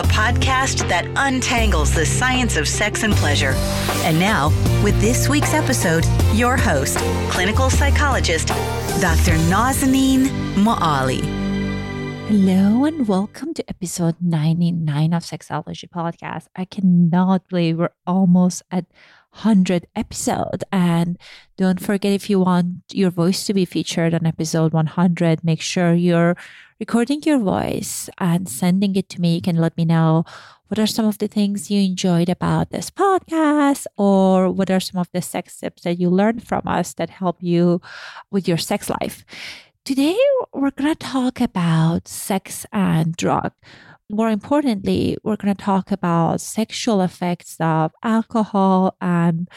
a podcast that untangles the science of sex and pleasure. And now, with this week's episode, your host, clinical psychologist, Dr. Nazanin Moali. Hello and welcome to episode 99 of Sexology Podcast. I cannot believe we're almost at 100 episode and don't forget if you want your voice to be featured on episode 100 make sure you're recording your voice and sending it to me. You can let me know what are some of the things you enjoyed about this podcast or what are some of the sex tips that you learned from us that help you with your sex life. Today, we're going to talk about sex and drug. More importantly, we're going to talk about sexual effects of alcohol and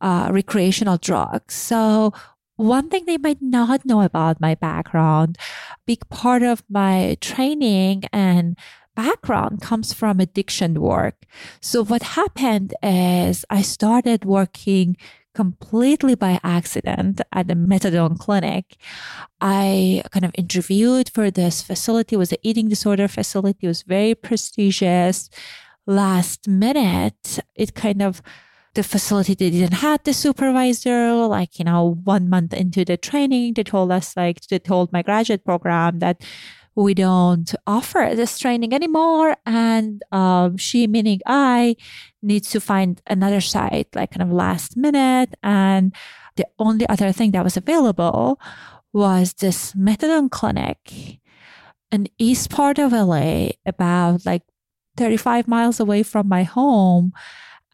uh, recreational drugs. So, one thing they might not know about my background, big part of my training and background comes from addiction work. So what happened is I started working completely by accident at the methadone clinic. I kind of interviewed for this facility. It was an eating disorder facility. It was very prestigious. Last minute, it kind of the facility they didn't have the supervisor like you know one month into the training they told us like they told my graduate program that we don't offer this training anymore. And um, she meaning i needs to find another site like kind of last minute. And the only other thing that was available was this methadone clinic in east part of la about like 35 miles away from my home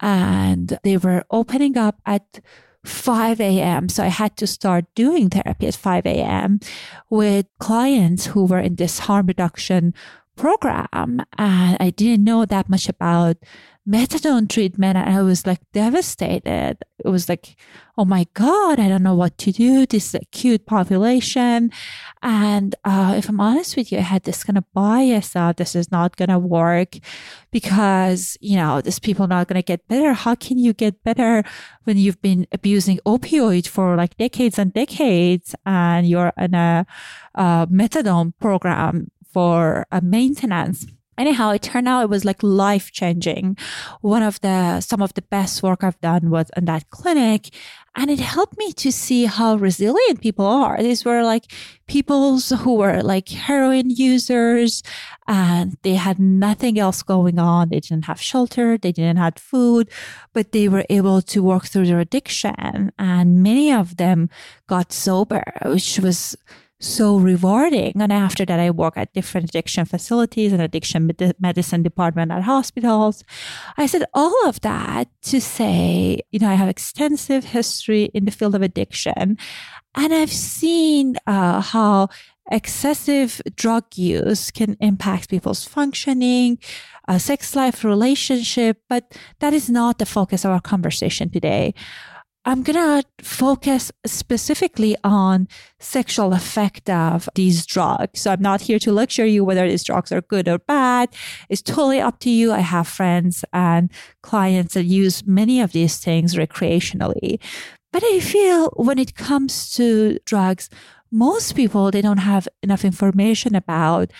and they were opening up at 5 a.m. So I had to start doing therapy at 5 a.m. with clients who were in this harm reduction program. And I didn't know that much about methadone treatment and I was like devastated. It was like, oh my God, I don't know what to do. This is acute population. And uh, if I'm honest with you, I had this kind of bias of this is not going to work because, you know, these people are not going to get better. How can you get better when you've been abusing opioid for like decades and decades and you're in a, a methadone program for a maintenance? Anyhow it turned out it was like life changing one of the some of the best work i've done was in that clinic and it helped me to see how resilient people are. These were like people who were like heroin users and they had nothing else going on. They didn't have shelter they didn't have food but they were able to work through their addiction and many of them got sober which was so rewarding. And after that, I work at different addiction facilities and addiction medicine department at hospitals. I said all of that to say, you know, I have extensive history in the field of addiction and I've seen uh, how excessive drug use can impact people's functioning, uh, sex life, relationship, but that is not the focus of our conversation today. I'm going to focus specifically on sexual effect of these drugs. So I'm not here to lecture you whether these drugs are good or bad. It's totally up to you. I have friends and clients that use many of these things recreationally. But I feel when it comes to drugs, most people they don't have enough information about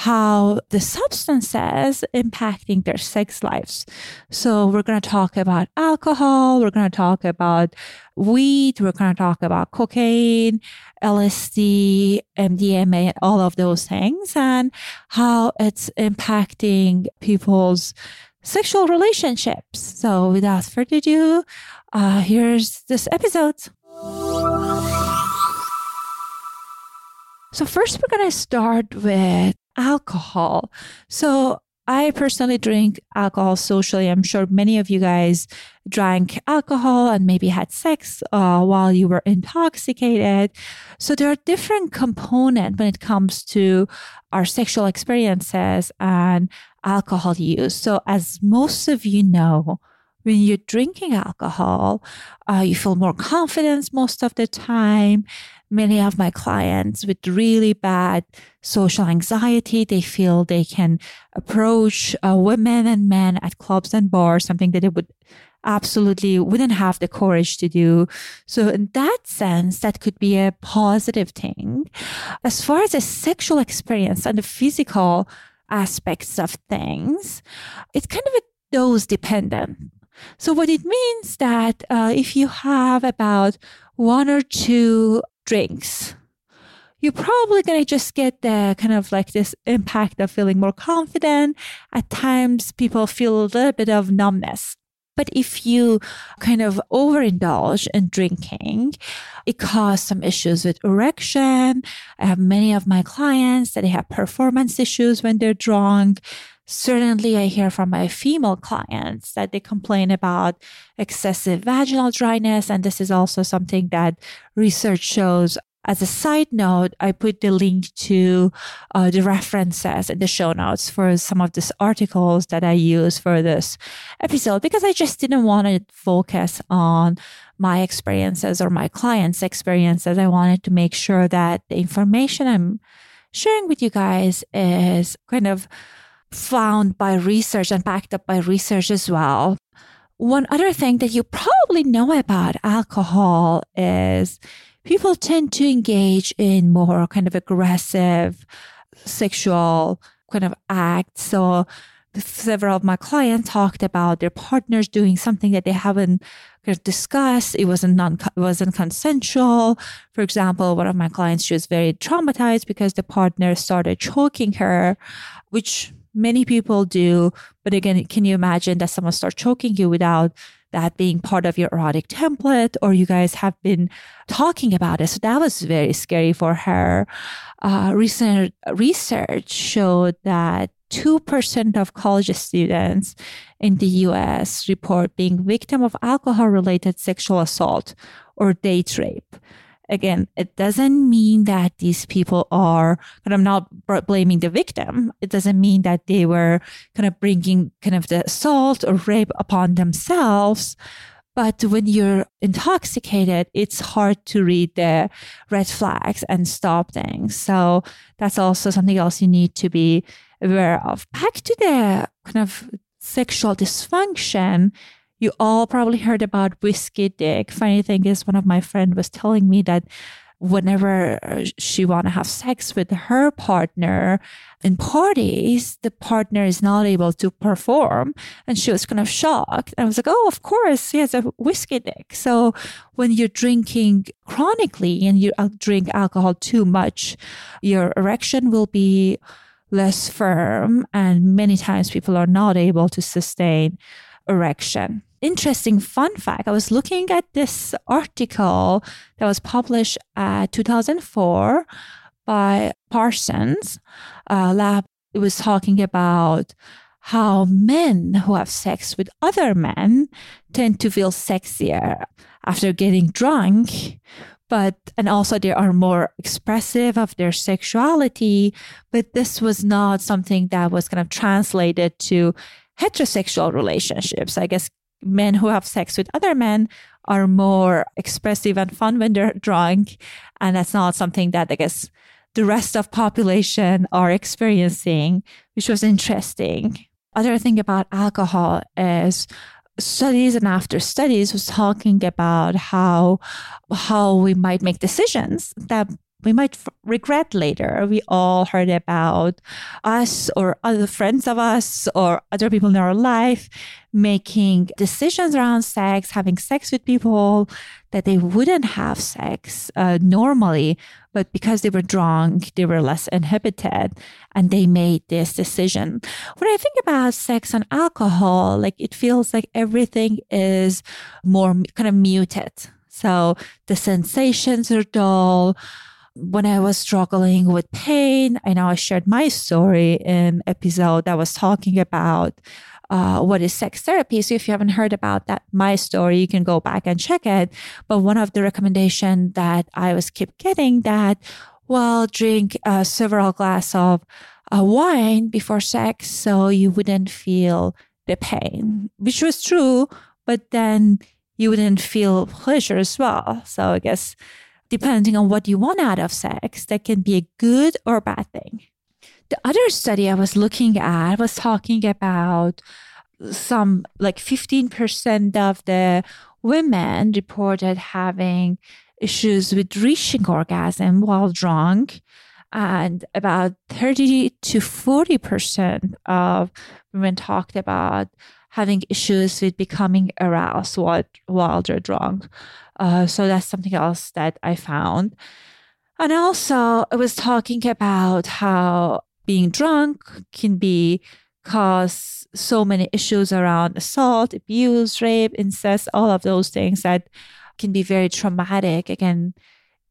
how the substances impacting their sex lives. So we're going to talk about alcohol, we're going to talk about weed, we're going to talk about cocaine, LSD, MDMA, all of those things and how it's impacting people's sexual relationships. So without further ado, uh, here's this episode. So, first, we're going to start with alcohol. So, I personally drink alcohol socially. I'm sure many of you guys drank alcohol and maybe had sex uh, while you were intoxicated. So there are different components when it comes to our sexual experiences and alcohol use. So as most of you know, when you're drinking alcohol, uh, you feel more confidence most of the time. Many of my clients with really bad social anxiety, they feel they can approach uh, women and men at clubs and bars, something that they would absolutely wouldn't have the courage to do. So in that sense, that could be a positive thing. As far as a sexual experience and the physical aspects of things, it's kind of a dose dependent. So what it means that uh, if you have about one or two drinks, you're probably going to just get the kind of like this impact of feeling more confident. At times, people feel a little bit of numbness. But if you kind of overindulge in drinking, it causes some issues with erection. I have many of my clients that have performance issues when they're drunk. Certainly, I hear from my female clients that they complain about excessive vaginal dryness. And this is also something that research shows as a side note, I put the link to uh, the references in the show notes for some of these articles that I use for this episode because I just didn't want to focus on my experiences or my clients' experiences. I wanted to make sure that the information I'm sharing with you guys is kind of found by research and backed up by research as well. One other thing that you probably know about alcohol is people tend to engage in more kind of aggressive sexual kind of acts. So several of my clients talked about their partners doing something that they haven't discussed. It wasn't non, it wasn't consensual. For example, one of my clients, she was very traumatized because the partner started choking her, which many people do. But again, can you imagine that someone starts choking you without that being part of your erotic template or you guys have been talking about it. So that was very scary for her. Uh, recent research showed that 2% of college students in the US report being victim of alcohol related sexual assault or date rape again, it doesn't mean that these people are, and I'm not blaming the victim. It doesn't mean that they were kind of bringing kind of the assault or rape upon themselves. But when you're intoxicated, it's hard to read the red flags and stop things. So that's also something else you need to be aware of. Back to the kind of sexual dysfunction you all probably heard about whiskey dick. Funny thing is, one of my friend was telling me that whenever uh, she want to have sex with her partner in parties, the partner is not able to perform. And she was kind of shocked. I was like, oh, of course, he has a whiskey dick. So when you're drinking chronically and you uh, drink alcohol too much, your erection will be less firm. And many times people are not able to sustain erection. Interesting fun fact I was looking at this article that was published at 2004 by Parsons uh, Lab. It was talking about how men who have sex with other men tend to feel sexier after getting drunk but and also they are more expressive of their sexuality but this was not something that was kind of translated to heterosexual relationships. I guess men who have sex with other men are more expressive and fun when they're drunk and that's not something that i guess the rest of population are experiencing which was interesting. Other thing about alcohol is studies and after studies was talking about how how we might make decisions that we might f- regret later. We all heard about us or other friends of us or other people in our life making decisions around sex, having sex with people that they wouldn't have sex uh, normally, but because they were drunk, they were less inhibited and they made this decision. When I think about sex and alcohol, like it feels like everything is more kind of muted. So the sensations are dull when I was struggling with pain, I know I shared my story in episode that was talking about uh, what is sex therapy. So if you haven't heard about that, my story, you can go back and check it. But one of the recommendation that I was keep getting that, well, drink uh, several glass of uh, wine before sex so you wouldn't feel the pain, which was true, but then you wouldn't feel pleasure as well. So I guess depending on what you want out of sex, that can be a good or a bad thing. The other study I was looking at was talking about some like 15% of the women reported having issues with reaching orgasm while drunk and about 30 to 40% of women talked about having issues with becoming aroused while, while they're drunk. Uh, so that's something else that I found. And also, I was talking about how being drunk can be cause so many issues around assault, abuse, rape, incest, all of those things that can be very traumatic. Again,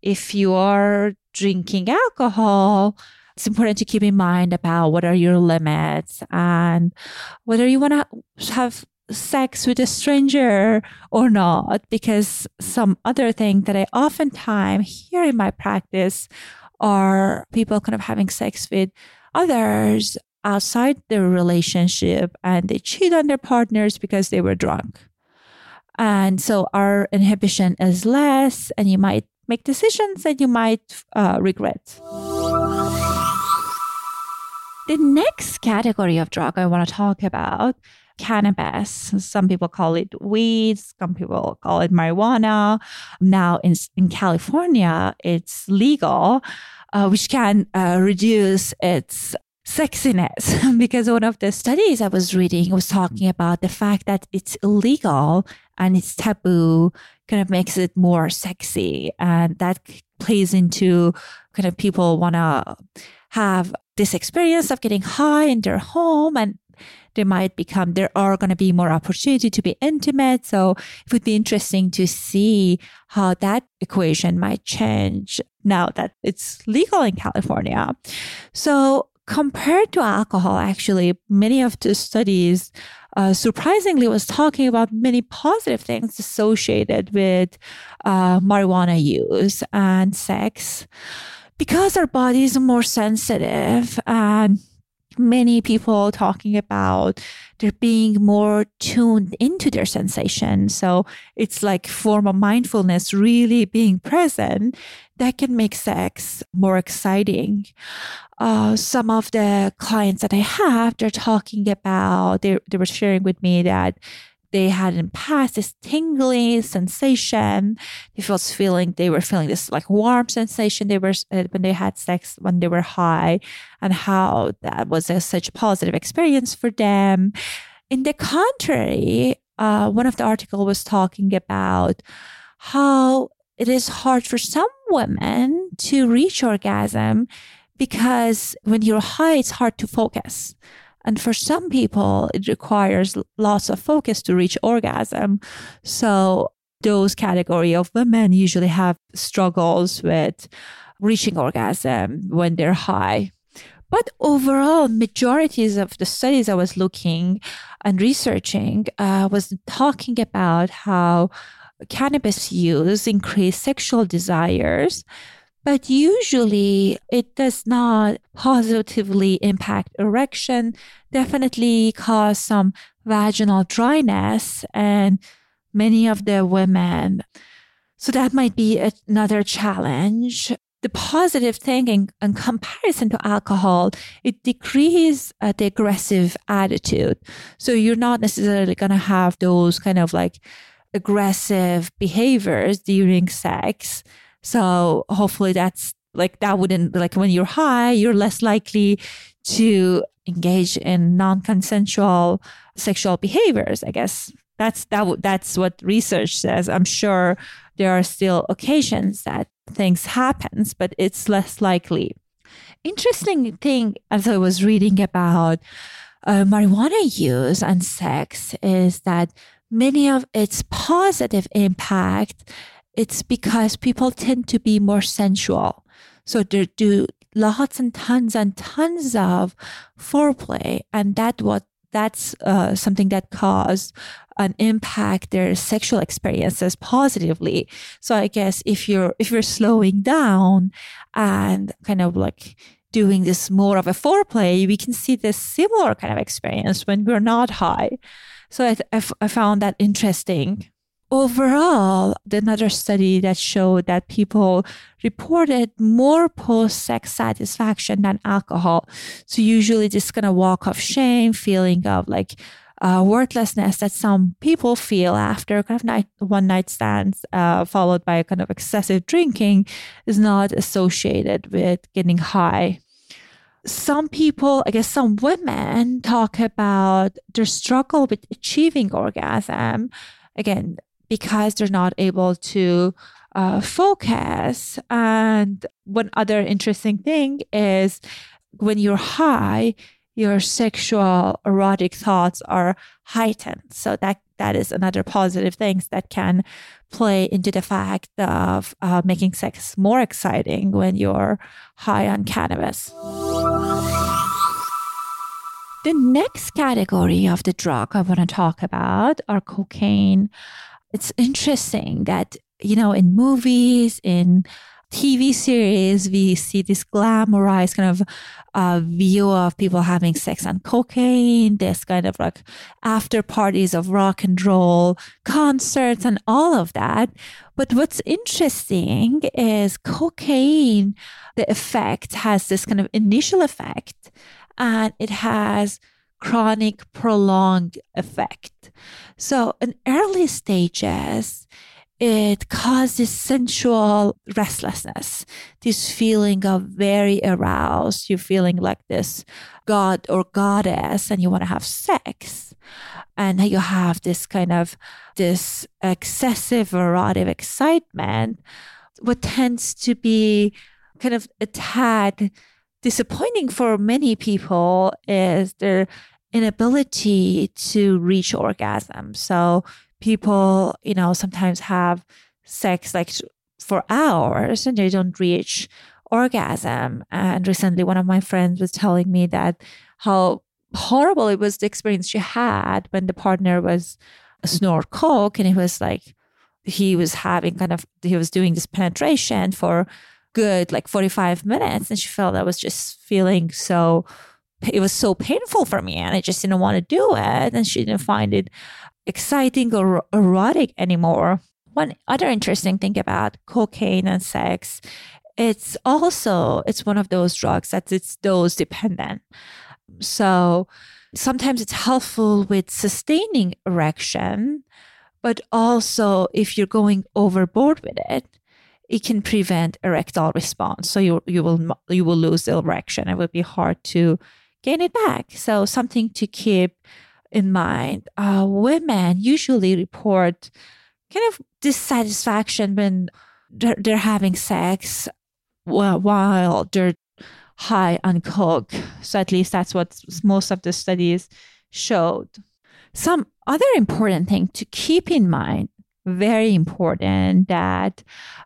if you are drinking alcohol, it's important to keep in mind about what are your limits and whether you want to have sex with a stranger or not because some other thing that i oftentimes hear in my practice are people kind of having sex with others outside their relationship and they cheat on their partners because they were drunk. And so our inhibition is less and you might make decisions that you might uh, regret. The next category of drug i want to talk about cannabis. Some people call it weed. Some people call it marijuana. Now in, in California, it's legal, uh, which can uh, reduce its sexiness because one of the studies I was reading was talking about the fact that it's illegal and it's taboo kind of makes it more sexy and that plays into kind of people want to have this experience of getting high in their home and there might become there are going to be more opportunity to be intimate. So it would be interesting to see how that equation might change now that it's legal in california. So compared to alcohol actually many of the studies uh, surprisingly was talking about many positive things associated with uh, marijuana use and sex because our bodies are more sensitive and many people talking about they're being more tuned into their sensation. So it's like form of mindfulness, really being present that can make sex more exciting. Uh, some of the clients that I have, they're talking about, they, they were sharing with me that they had in past this tingling sensation. They was feeling they were feeling this like warm sensation. They were uh, when they had sex when they were high, and how that was a, such a positive experience for them. In the contrary, uh, one of the article was talking about how it is hard for some women to reach orgasm because when you're high, it's hard to focus. And for some people, it requires lots of focus to reach orgasm. So those category of women usually have struggles with reaching orgasm when they're high. But overall, majorities of the studies I was looking and researching uh, was talking about how cannabis use increase sexual desires, but usually it does not positively impact erection, definitely cause some vaginal dryness and many of the women. So that might be another challenge. The positive thing in, in comparison to alcohol, it decreases uh, the aggressive attitude. So you're not necessarily going to have those kind of like aggressive behaviors during sex. So hopefully that's like that wouldn't like when you're high, you're less likely to engage in non-consensual sexual behaviors. I guess that's that. That's what research says. I'm sure there are still occasions that things happens, but it's less likely. Interesting thing as I was reading about uh, marijuana use and sex is that many of its positive impact it's because people tend to be more sensual. So they do lots and tons and tons of foreplay and that what that's uh, something that caused an impact their sexual experiences positively. So i guess if you're if you're slowing down and kind of like doing this more of a foreplay we can see this similar kind of experience when we're not high. So I, I, I found that interesting overall, another study that showed that people reported more post sex satisfaction than alcohol. So, usually, this kind of walk of shame, feeling of like uh, worthlessness that some people feel after kind of night, one night stands, uh, followed by a kind of excessive drinking, is not associated with getting high some people, I guess some women talk about their struggle with achieving orgasm. Again, because they're not able to uh, focus. And one other interesting thing is when you're high, your sexual erotic thoughts are heightened. So that that is another positive things that can play into the fact of uh, making sex more exciting when you're high on cannabis. The next category of the drug I want to talk about are cocaine, it's interesting that, you know, in movies, in TV series, we see this glamorized kind of uh, view of people having sex on cocaine, this kind of like after parties of rock and roll concerts and all of that. But what's interesting is cocaine, the effect has this kind of initial effect and it has chronic, prolonged effect. So, in early stages, it causes sensual restlessness, this feeling of very aroused. You're feeling like this god or goddess, and you want to have sex. And you have this kind of this excessive erotic excitement, what tends to be kind of a tad disappointing for many people is their inability to reach orgasm. So people, you know, sometimes have sex like for hours and they don't reach orgasm. And recently, one of my friends was telling me that how horrible it was the experience she had when the partner was snort coke and it was like he was having kind of he was doing this penetration for good like 45 minutes and she felt I was just feeling so it was so painful for me and I just didn't want to do it and she didn't find it exciting or erotic anymore. One other interesting thing about cocaine and sex, it's also it's one of those drugs that it's dose dependent. So sometimes it's helpful with sustaining erection, but also if you're going overboard with it, it can prevent erectile response. So you you will you will lose the erection. It will be hard to gain it back. So something to keep in mind. Uh, women usually report kind of dissatisfaction when they're, they're having sex while, while they're high on coke. So at least that's what most of the studies showed. Some other important thing to keep in mind very important that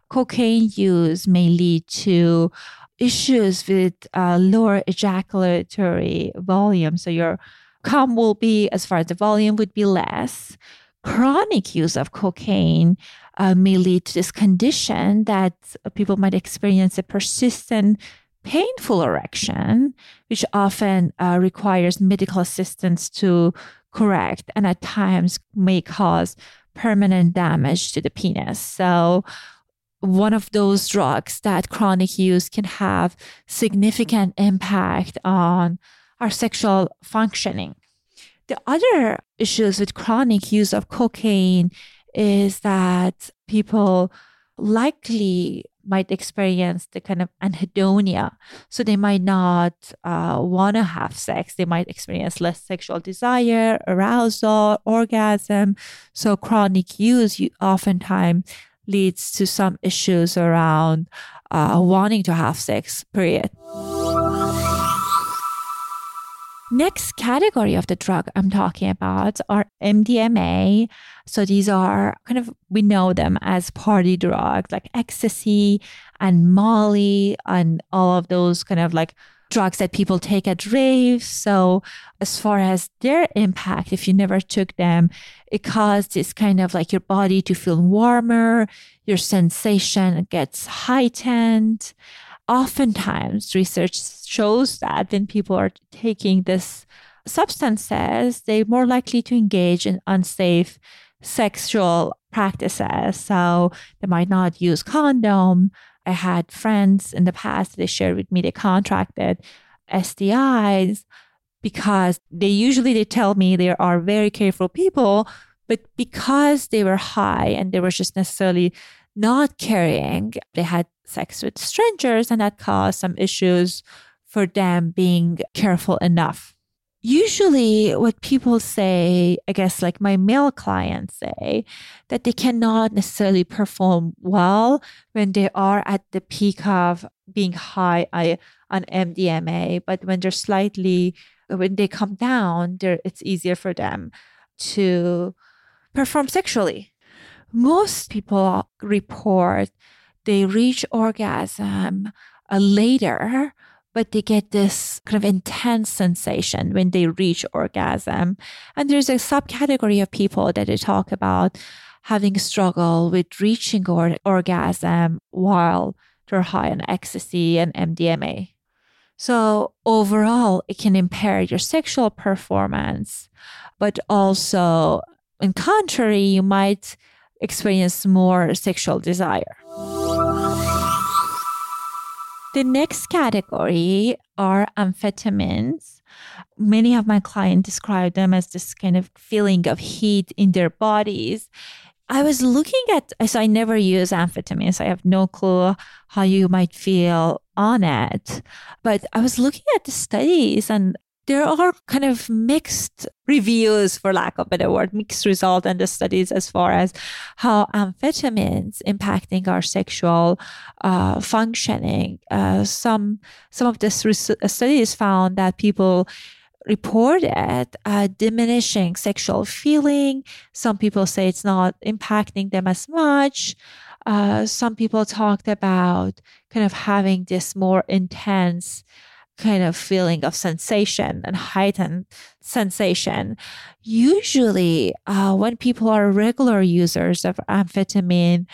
cocaine use may lead to issues with uh, lower ejaculatory volume. So your cum will be, as far as the volume would be less. chronic use of cocaine uh, may lead to this condition that people might experience a persistent painful erection, which often uh, requires medical assistance to correct and at times may cause permanent damage to the penis. So, one of those drugs that chronic use can have significant impact on our sexual functioning. The other issues with chronic use of cocaine is that people likely might experience the kind of anhedonia. So they might not uh, want to have sex. They might experience less sexual desire, arousal, orgasm. So chronic use you, oftentimes leads to some issues around uh, wanting to have sex, period. Next category of the drug I'm talking about are MDMA. So these are kind of, we know them as party drugs like ecstasy and Molly and all of those kind of like drugs that people take at raves. So as far as their impact, if you never took them, it caused this kind of like your body to feel warmer, your sensation gets heightened oftentimes research shows that when people are taking this substances, they're more likely to engage in unsafe sexual practices. So they might not use condom. I had friends in the past, they shared with me they contracted STIs because they usually they tell me they are very careful people, but because they were high and they were just necessarily not carrying, they had sex with strangers, and that caused some issues for them being careful enough. Usually, what people say, I guess, like my male clients say, that they cannot necessarily perform well when they are at the peak of being high on MDMA, but when they're slightly, when they come down, it's easier for them to perform sexually. Most people report they reach orgasm later, but they get this kind of intense sensation when they reach orgasm. And there's a subcategory of people that they talk about having struggle with reaching or- orgasm while they're high on ecstasy and MDMA. So overall, it can impair your sexual performance, but also, in contrary, you might experience more sexual desire. The next category are amphetamines. Many of my clients describe them as this kind of feeling of heat in their bodies. I was looking at, so I never use amphetamines. I have no clue how you might feel on it. But I was looking at the studies and there are kind of mixed reviews, for lack of a better word, mixed result in the studies as far as how amphetamines impacting our sexual uh, functioning. Uh, some some of the studies found that people reported uh, diminishing sexual feeling. Some people say it's not impacting them as much. Uh, some people talked about kind of having this more intense kind of feeling of sensation and heightened sensation. Usually, uh, when people are regular users of amphetamine,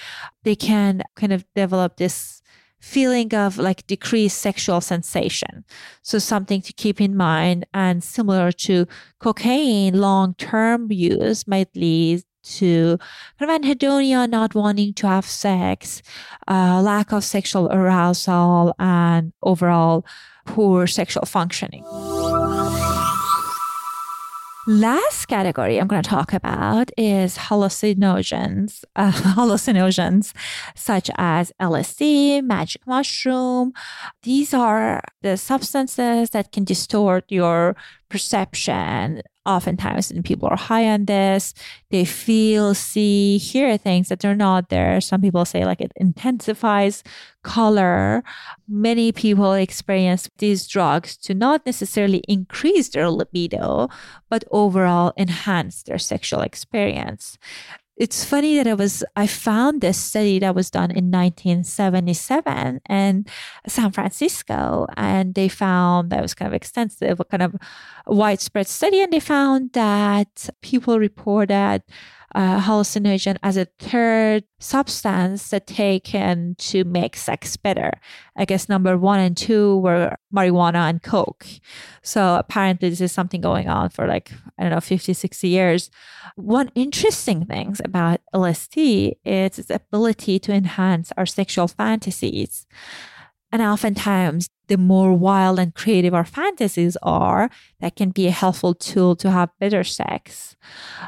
they can kind of develop this feeling of like decreased sexual sensation. So, something to keep in mind. And similar to cocaine, long term use might lead to kind of anhedonia, not wanting to have sex, uh, lack of sexual arousal, and overall poor sexual functioning. Last category I'm going to talk about is hallucinogens, uh, hallucinogens such as LSD, magic mushroom. These are the substances that can distort your perception oftentimes when people are high on this they feel see hear things that they're not there. Some people say like it intensifies color. Many people experience these drugs to not necessarily increase their libido but overall enhance their sexual experience it's funny that I was I found this study that was done in 1977 in San Francisco, and they found that was kind of extensive, kind of widespread study, and they found that people reported uh, hallucinogen as a third substance that taken to make sex better. I guess number one and two were marijuana and coke. So apparently this is something going on for like, I don't know, 50, 60 years. One interesting thing about LSD is its ability to enhance our sexual fantasies. And oftentimes, the more wild and creative our fantasies are, that can be a helpful tool to have better sex.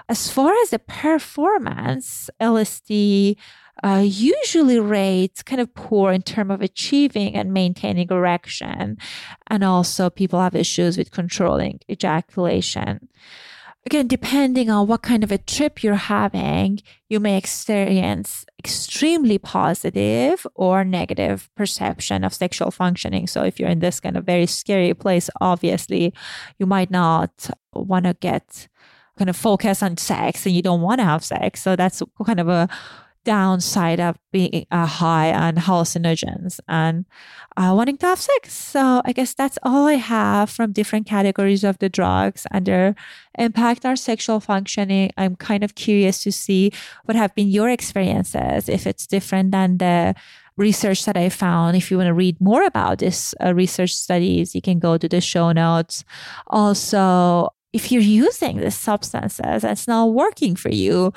As far as the performance, LSD uh, usually rates kind of poor in terms of achieving and maintaining erection. And also, people have issues with controlling ejaculation again, depending on what kind of a trip you're having, you may experience extremely positive or negative perception of sexual functioning. So if you're in this kind of very scary place, obviously you might not want to get kind of focus on sex and you don't want to have sex. So that's kind of a downside of being uh, high on hallucinogens and uh, wanting to have sex. So I guess that's all I have from different categories of the drugs and their impact our sexual functioning. I'm kind of curious to see what have been your experiences, if it's different than the research that I found. If you want to read more about this uh, research studies, you can go to the show notes. Also, if you're using these substances and it's not working for you,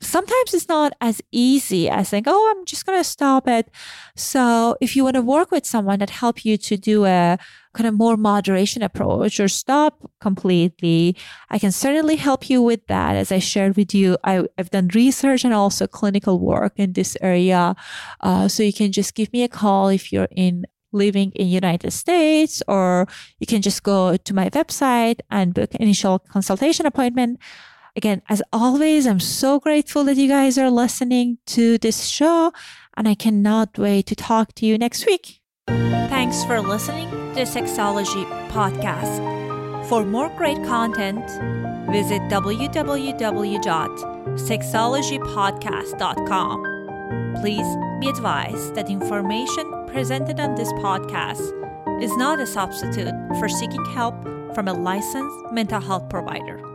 sometimes it's not as easy as saying, oh, I'm just going to stop it. So if you want to work with someone that help you to do a kind of more moderation approach or stop completely, I can certainly help you with that. As I shared with you, I, have done research and also clinical work in this area. Uh, so you can just give me a call if you're in living in United States, or you can just go to my website and book initial consultation appointment. Again, as always, I'm so grateful that you guys are listening to this show, and I cannot wait to talk to you next week. Thanks for listening to Sexology Podcast. For more great content, visit www.sexologypodcast.com. Please be advised that information presented on this podcast is not a substitute for seeking help from a licensed mental health provider.